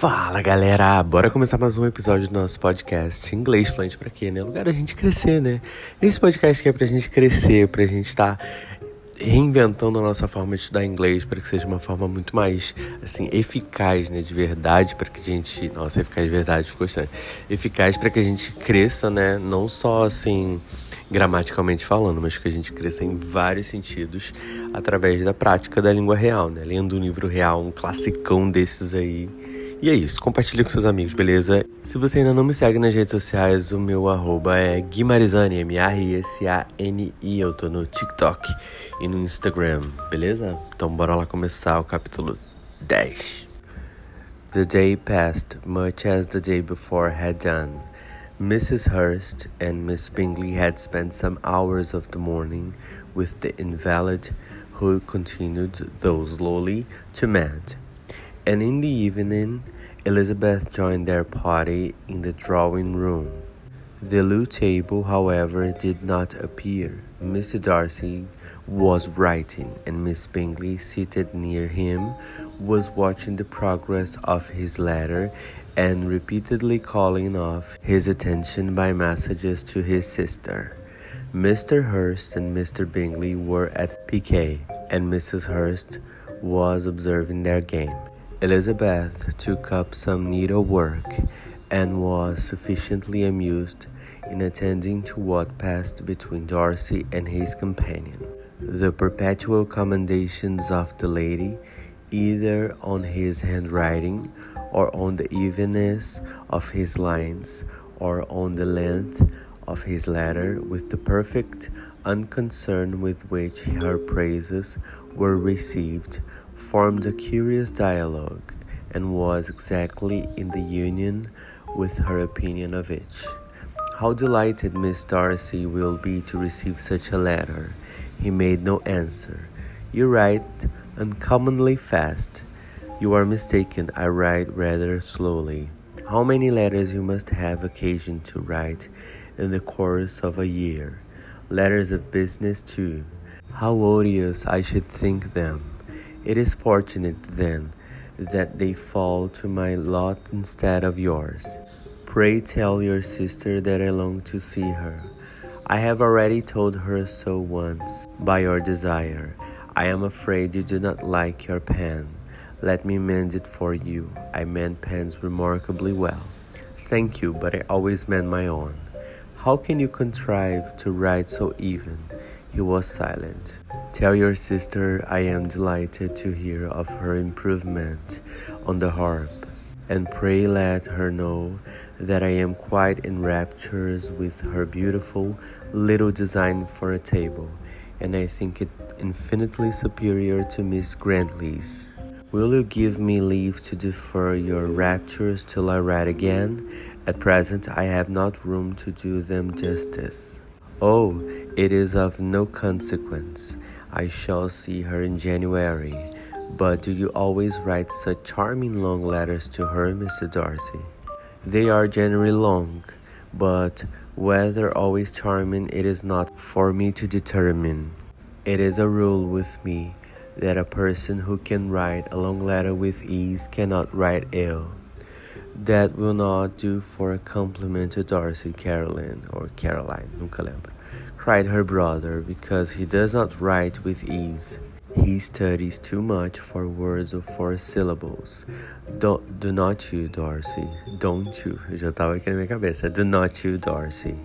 Fala galera, bora começar mais um episódio do nosso podcast Inglês Fluente pra quê, né? Lugar da gente crescer, né? Esse podcast aqui é pra gente crescer, pra gente estar tá reinventando a nossa forma de estudar inglês para que seja uma forma muito mais, assim, eficaz, né? De verdade, para que a gente... Nossa, eficaz de verdade ficou estranho. Eficaz para que a gente cresça, né? Não só, assim gramaticalmente falando, mas que a gente cresça em vários sentidos através da prática da língua real, né? Lendo um livro real, um classicão desses aí. E é isso, compartilhe com seus amigos, beleza? Se você ainda não me segue nas redes sociais, o meu arroba é Guimarizani, M-A-R-I-S-A-N-I. Eu tô no TikTok e no Instagram, beleza? Então bora lá começar o capítulo 10. The day passed much as the day before had done. Mrs. Hurst and Miss Bingley had spent some hours of the morning with the invalid, who continued, though slowly, to mend, and in the evening Elizabeth joined their party in the drawing room. The loo table, however, did not appear. Mr. Darcy was writing, and Miss Bingley, seated near him, was watching the progress of his letter and repeatedly calling off his attention by messages to his sister. Mr. Hurst and Mr. Bingley were at piquet, and Mrs. Hurst was observing their game. Elizabeth took up some needlework and was sufficiently amused in attending to what passed between Darcy and his companion. The perpetual commendations of the lady, either on his handwriting or on the evenness of his lines, or on the length of his letter, with the perfect unconcern with which her praises were received, formed a curious dialogue, and was exactly in the union with her opinion of each. How delighted Miss Darcy will be to receive such a letter! He made no answer. You write uncommonly fast. You are mistaken, I write rather slowly. How many letters you must have occasion to write in the course of a year? Letters of business, too. How odious I should think them. It is fortunate, then, that they fall to my lot instead of yours. Pray tell your sister that I long to see her. I have already told her so once, by your desire. I am afraid you do not like your pen. Let me mend it for you. I mend pens remarkably well. Thank you, but I always mend my own. How can you contrive to write so even? He was silent. Tell your sister I am delighted to hear of her improvement on the harp, and pray let her know that I am quite in raptures with her beautiful little design for a table, and I think it infinitely superior to Miss Grantley's. Will you give me leave to defer your raptures till I write again? At present I have not room to do them justice. Oh, it is of no consequence. I shall see her in January. But do you always write such charming long letters to her, Mr. Darcy? They are generally long, but whether always charming it is not for me to determine. It is a rule with me that a person who can write a long letter with ease cannot write ill. That will not do for a compliment to Darcy Caroline or Caroline, nunca lembro, cried her brother, because he does not write with ease. He studies too much for words of four syllables. Do, do not you, Darcy? Don't you? Eu já estava aqui na minha cabeça. Do not you, Darcy?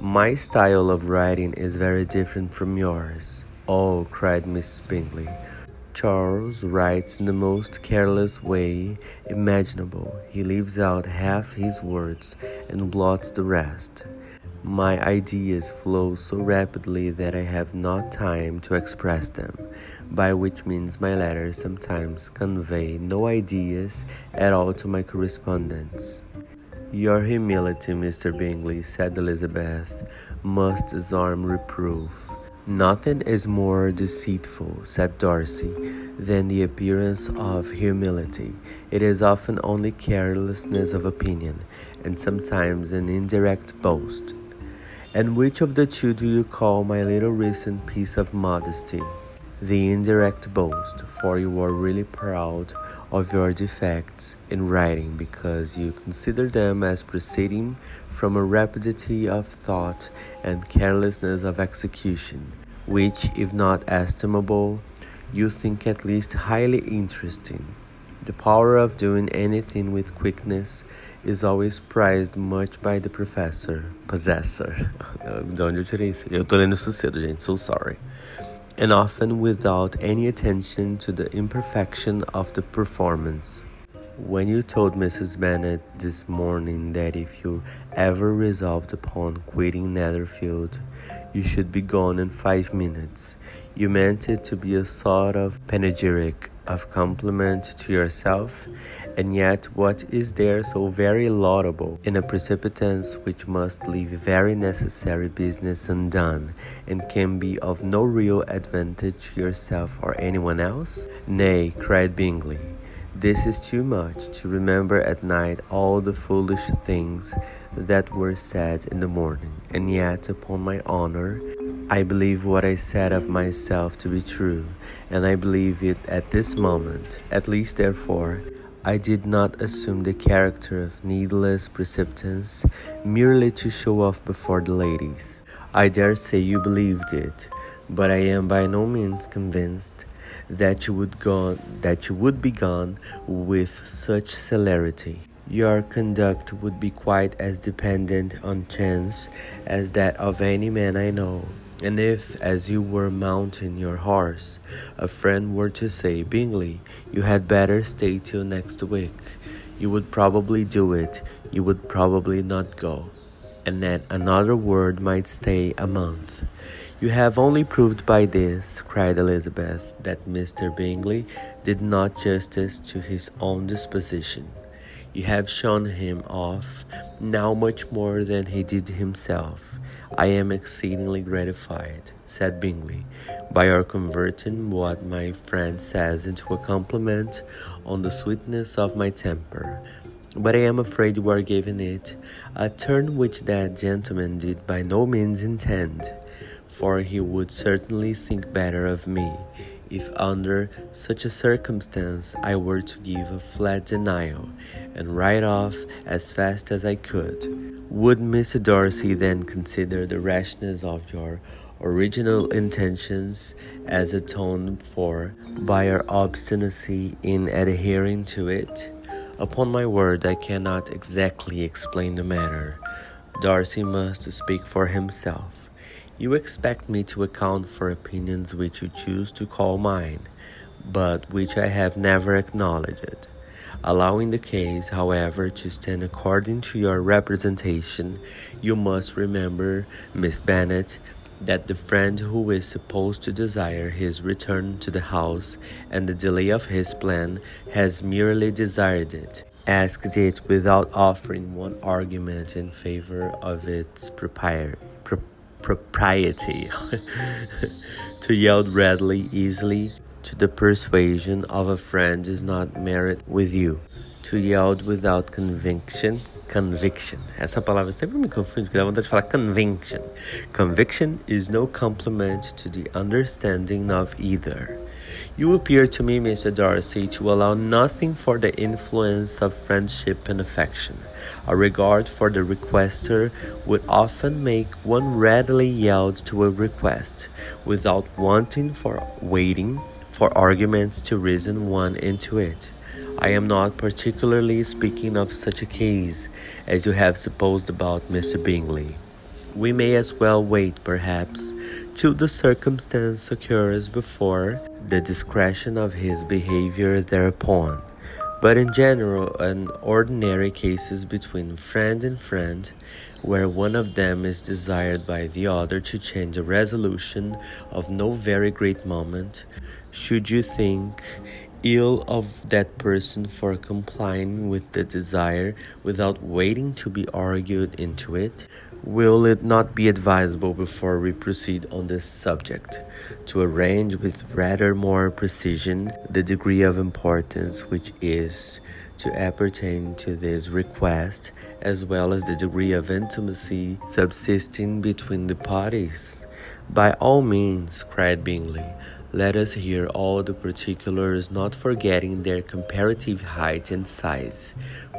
My style of writing is very different from yours. Oh, cried Miss Bingley. Charles writes in the most careless way imaginable. He leaves out half his words and blots the rest. My ideas flow so rapidly that I have not time to express them, by which means my letters sometimes convey no ideas at all to my correspondents. Your humility, Mr. Bingley, said Elizabeth, must disarm reproof. Nothing is more deceitful, said Darcy, than the appearance of humility. It is often only carelessness of opinion, and sometimes an indirect boast. And which of the two do you call my little recent piece of modesty? The indirect boast, for you are really proud of your defects in writing because you consider them as proceeding from a rapidity of thought and carelessness of execution, which, if not estimable, you think at least highly interesting. The power of doing anything with quickness is always prized much by the professor, possessor. De onde eu tirei isso? Eu tô lendo isso cedo, gente, so sorry. And often without any attention to the imperfection of the performance. When you told Mrs. Bennet this morning that if you ever resolved upon quitting Netherfield, you should be gone in five minutes, you meant it to be a sort of panegyric of compliment to yourself, and yet what is there so very laudable in a precipitance which must leave very necessary business undone, and can be of no real advantage to yourself or anyone else? Nay, cried Bingley. This is too much to remember at night all the foolish things that were said in the morning, and yet, upon my honor, I believe what I said of myself to be true, and I believe it at this moment. At least, therefore, I did not assume the character of needless precipitance merely to show off before the ladies. I dare say you believed it, but I am by no means convinced that you would go that you would be gone with such celerity. Your conduct would be quite as dependent on chance as that of any man I know. And if, as you were mounting your horse, a friend were to say, Bingley, you had better stay till next week, you would probably do it, you would probably not go, and that another word might stay a month. You have only proved by this, cried Elizabeth, that Mr. Bingley did not justice to his own disposition. You have shown him off now much more than he did himself I am exceedingly gratified, said Bingley, by your converting what my friend says into a compliment on the sweetness of my temper. But I am afraid you are giving it a turn which that gentleman did by no means intend, for he would certainly think better of me if under such a circumstance I were to give a flat denial and ride off as fast as I could. Would Mr. Darcy then consider the rashness of your original intentions as atoned for by your obstinacy in adhering to it? Upon my word, I cannot exactly explain the matter. Darcy must speak for himself. You expect me to account for opinions which you choose to call mine, but which I have never acknowledged. Allowing the case, however, to stand according to your representation, you must remember, Miss Bennet, that the friend who is supposed to desire his return to the house and the delay of his plan has merely desired it, asked it without offering one argument in favor of its propriety. Pro- propriety. to yield readily, easily, to the persuasion of a friend is not merit with you. To yield without conviction, conviction. Essa palavra sempre me confunde, porque dá vontade de falar conviction. Conviction is no compliment to the understanding of either. You appear to me, Mr. Darcy, to allow nothing for the influence of friendship and affection. A regard for the requester would often make one readily yield to a request, without wanting for waiting for arguments to reason one into it. I am not particularly speaking of such a case as you have supposed about Mr. Bingley. We may as well wait, perhaps, till the circumstance occurs before the discretion of his behavior thereupon. But in general, in ordinary cases between friend and friend, where one of them is desired by the other to change a resolution of no very great moment, should you think ill of that person for complying with the desire without waiting to be argued into it? Will it not be advisable before we proceed on this subject to arrange with rather more precision the degree of importance which is to appertain to this request, as well as the degree of intimacy subsisting between the parties? By all means, cried Bingley. Let us hear all the particulars, not forgetting their comparative height and size,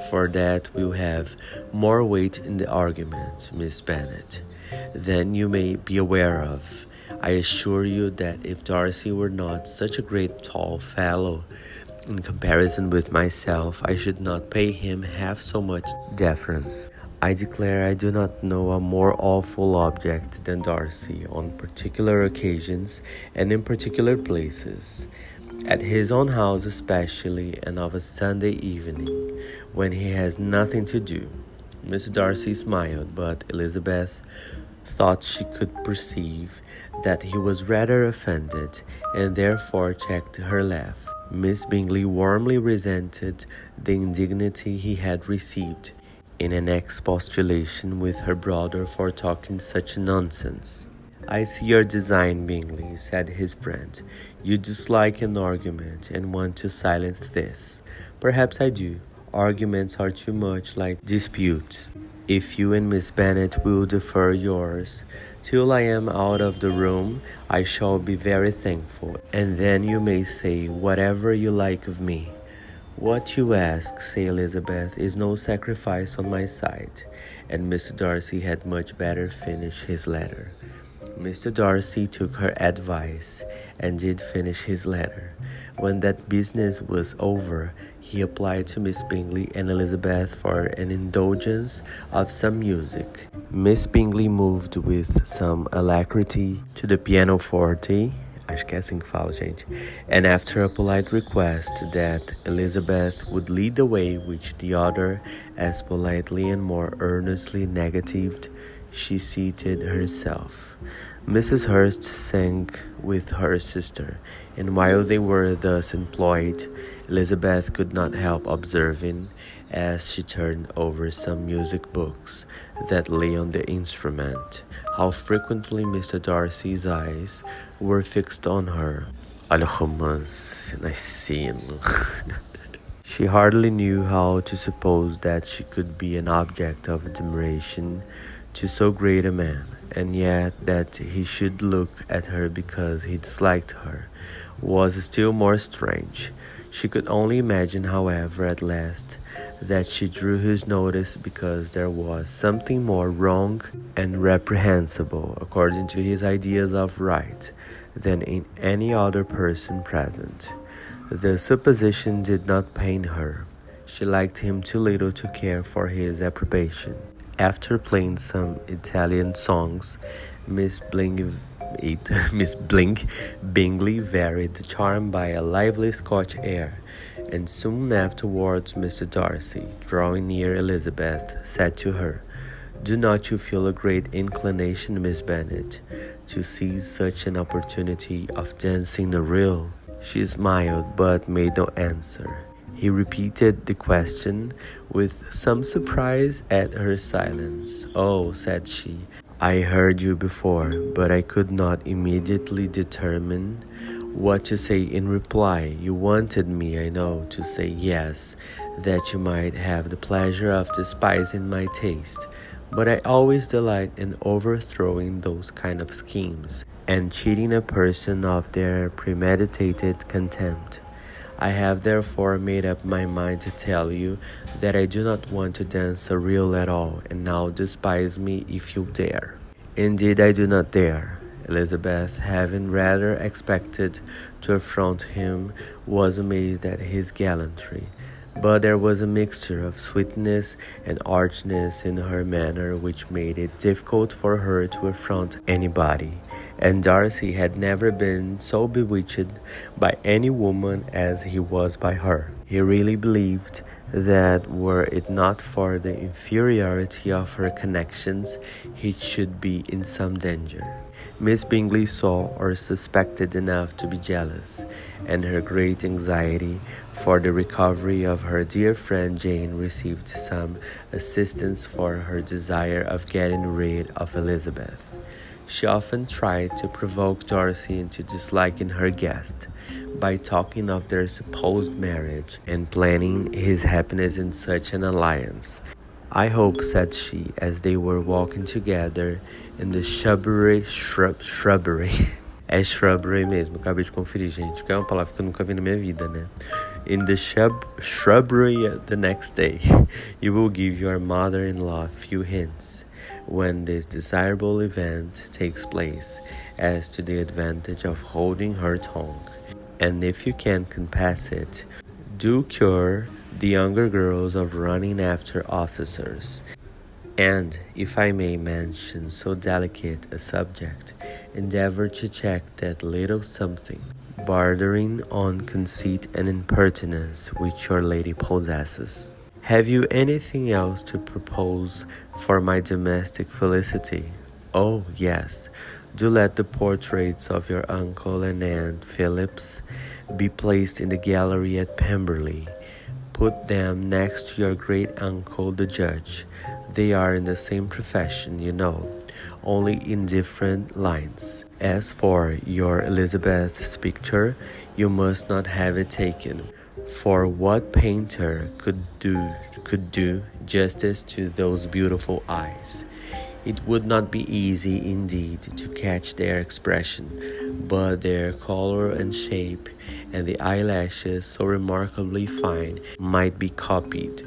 for that will have more weight in the argument, Miss Bennet, than you may be aware of. I assure you that if Darcy were not such a great tall fellow, in comparison with myself, I should not pay him half so much deference. I declare I do not know a more awful object than Darcy on particular occasions and in particular places, at his own house especially, and of a Sunday evening, when he has nothing to do. Miss Darcy smiled, but Elizabeth thought she could perceive that he was rather offended, and therefore checked her laugh. Miss Bingley warmly resented the indignity he had received in an expostulation with her brother for talking such nonsense. I see your design, Bingley, said his friend. You dislike an argument and want to silence this. Perhaps I do. Arguments are too much like disputes. If you and Miss Bennet will defer yours till I am out of the room, I shall be very thankful, and then you may say whatever you like of me. What you ask, say Elizabeth, is no sacrifice on my side, and Mr. Darcy had much better finish his letter. Mr. Darcy took her advice and did finish his letter. When that business was over, he applied to Miss Bingley and Elizabeth for an indulgence of some music. Miss Bingley moved with some alacrity to the pianoforte acho que é assim que fala, gente. And after a polite request that Elizabeth would lead the way, which the other, as politely and more earnestly negatived, she seated herself. Mrs. Hurst sang with her sister, and while they were thus employed, Elizabeth could not help observing, as she turned over some music books that lay on the instrument, how frequently Mr. Darcy's eyes were fixed on her. She hardly knew how to suppose that she could be an object of admiration to so great a man, and yet that he should look at her because he disliked her was still more strange. She could only imagine, however, at last, that she drew his notice because there was something more wrong and reprehensible, according to his ideas of right, than in any other person present. The supposition did not pain her. She liked him too little to care for his approbation. After playing some Italian songs, Miss Blink, Miss Blink Bingley varied the charm by a lively Scotch air, and soon afterwards Mr. Darcy, drawing near Elizabeth, said to her, Do not you feel a great inclination, Miss Bennet, to seize such an opportunity of dancing the reel? She smiled, but made no answer. He repeated the question with some surprise at her silence. Oh, said she, I heard you before, but I could not immediately determine what to say in reply. You wanted me, I know, to say yes, that you might have the pleasure of despising my taste but I always delight in overthrowing those kind of schemes and cheating a person of their premeditated contempt. I have therefore made up my mind to tell you that I do not want to dance a reel at all, and now despise me if you dare. Indeed, I do not dare. Elizabeth, having rather expected to affront him, was amazed at his gallantry but there was a mixture of sweetness and archness in her manner which made it difficult for her to affront anybody. And Darcy had never been so bewitched by any woman as he was by her. He really believed that were it not for the inferiority of her connections, he should be in some danger. Miss Bingley saw or suspected enough to be jealous, and her great anxiety for the recovery of her dear friend Jane received some assistance for her desire of getting rid of Elizabeth. She often tried to provoke Darcy into disliking her guest by talking of their supposed marriage and planning his happiness in such an alliance. I hope, said she, as they were walking together in the shrubbery, shrub, shrubbery, É shrubbery mesmo, acabei de conferir, gente, que é uma palavra que eu nunca vi na minha vida, né? In the shrub shrubbery the next day, you will give your mother-in-law a few hints when this desirable event takes place as to the advantage of holding her tongue. And if you can compass it, do cure the younger girls of running after officers. And, if I may mention so delicate a subject, endeavor to check that little something, bordering on conceit and impertinence, which your lady possesses. Have you anything else to propose for my domestic felicity? Oh, yes. Do let the portraits of your uncle and aunt Phillips be placed in the gallery at Pemberley. Put them next to your great uncle the judge. They are in the same profession, you know, only in different lines. As for your Elizabeth's picture, you must not have it taken for what painter could do could do justice to those beautiful eyes? It would not be easy indeed to catch their expression, but their color and shape, and the eyelashes so remarkably fine, might be copied.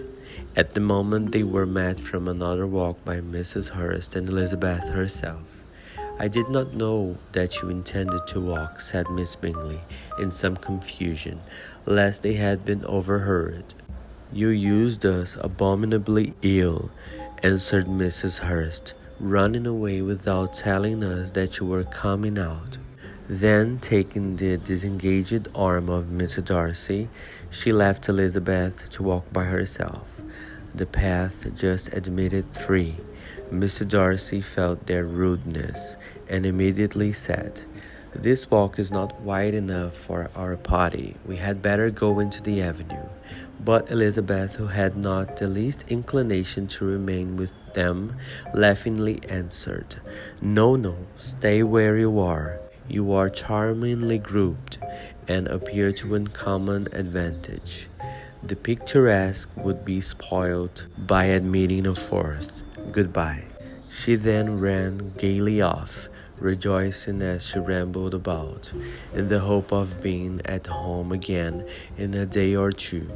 At the moment they were met from another walk by Mrs. Hurst and Elizabeth herself. I did not know that you intended to walk, said Miss Bingley, in some confusion, lest they had been overheard. You used us abominably ill, answered Mrs. Hurst, running away without telling us that you were coming out. Then, taking the disengaged arm of Mr. Darcy, she left Elizabeth to walk by herself. The path just admitted three. Mr. Darcy felt their rudeness and immediately said, This walk is not wide enough for our party. We had better go into the avenue. But Elizabeth, who had not the least inclination to remain with them, laughingly answered, No, no, stay where you are. You are charmingly grouped, and appear to uncommon advantage. The picturesque would be spoilt by admitting a fourth. Goodbye. She then ran gaily off, rejoicing as she rambled about, in the hope of being at home again in a day or two.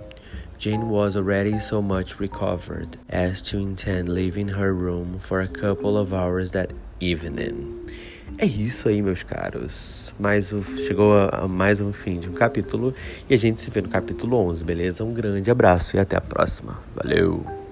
Jane was already so much recovered as to intend leaving her room for a couple of hours that evening. É isso aí, meus caros. Mais um, chegou a, a mais um fim de um capítulo e a gente se vê no capítulo 11, beleza? Um grande abraço e até a próxima. Valeu!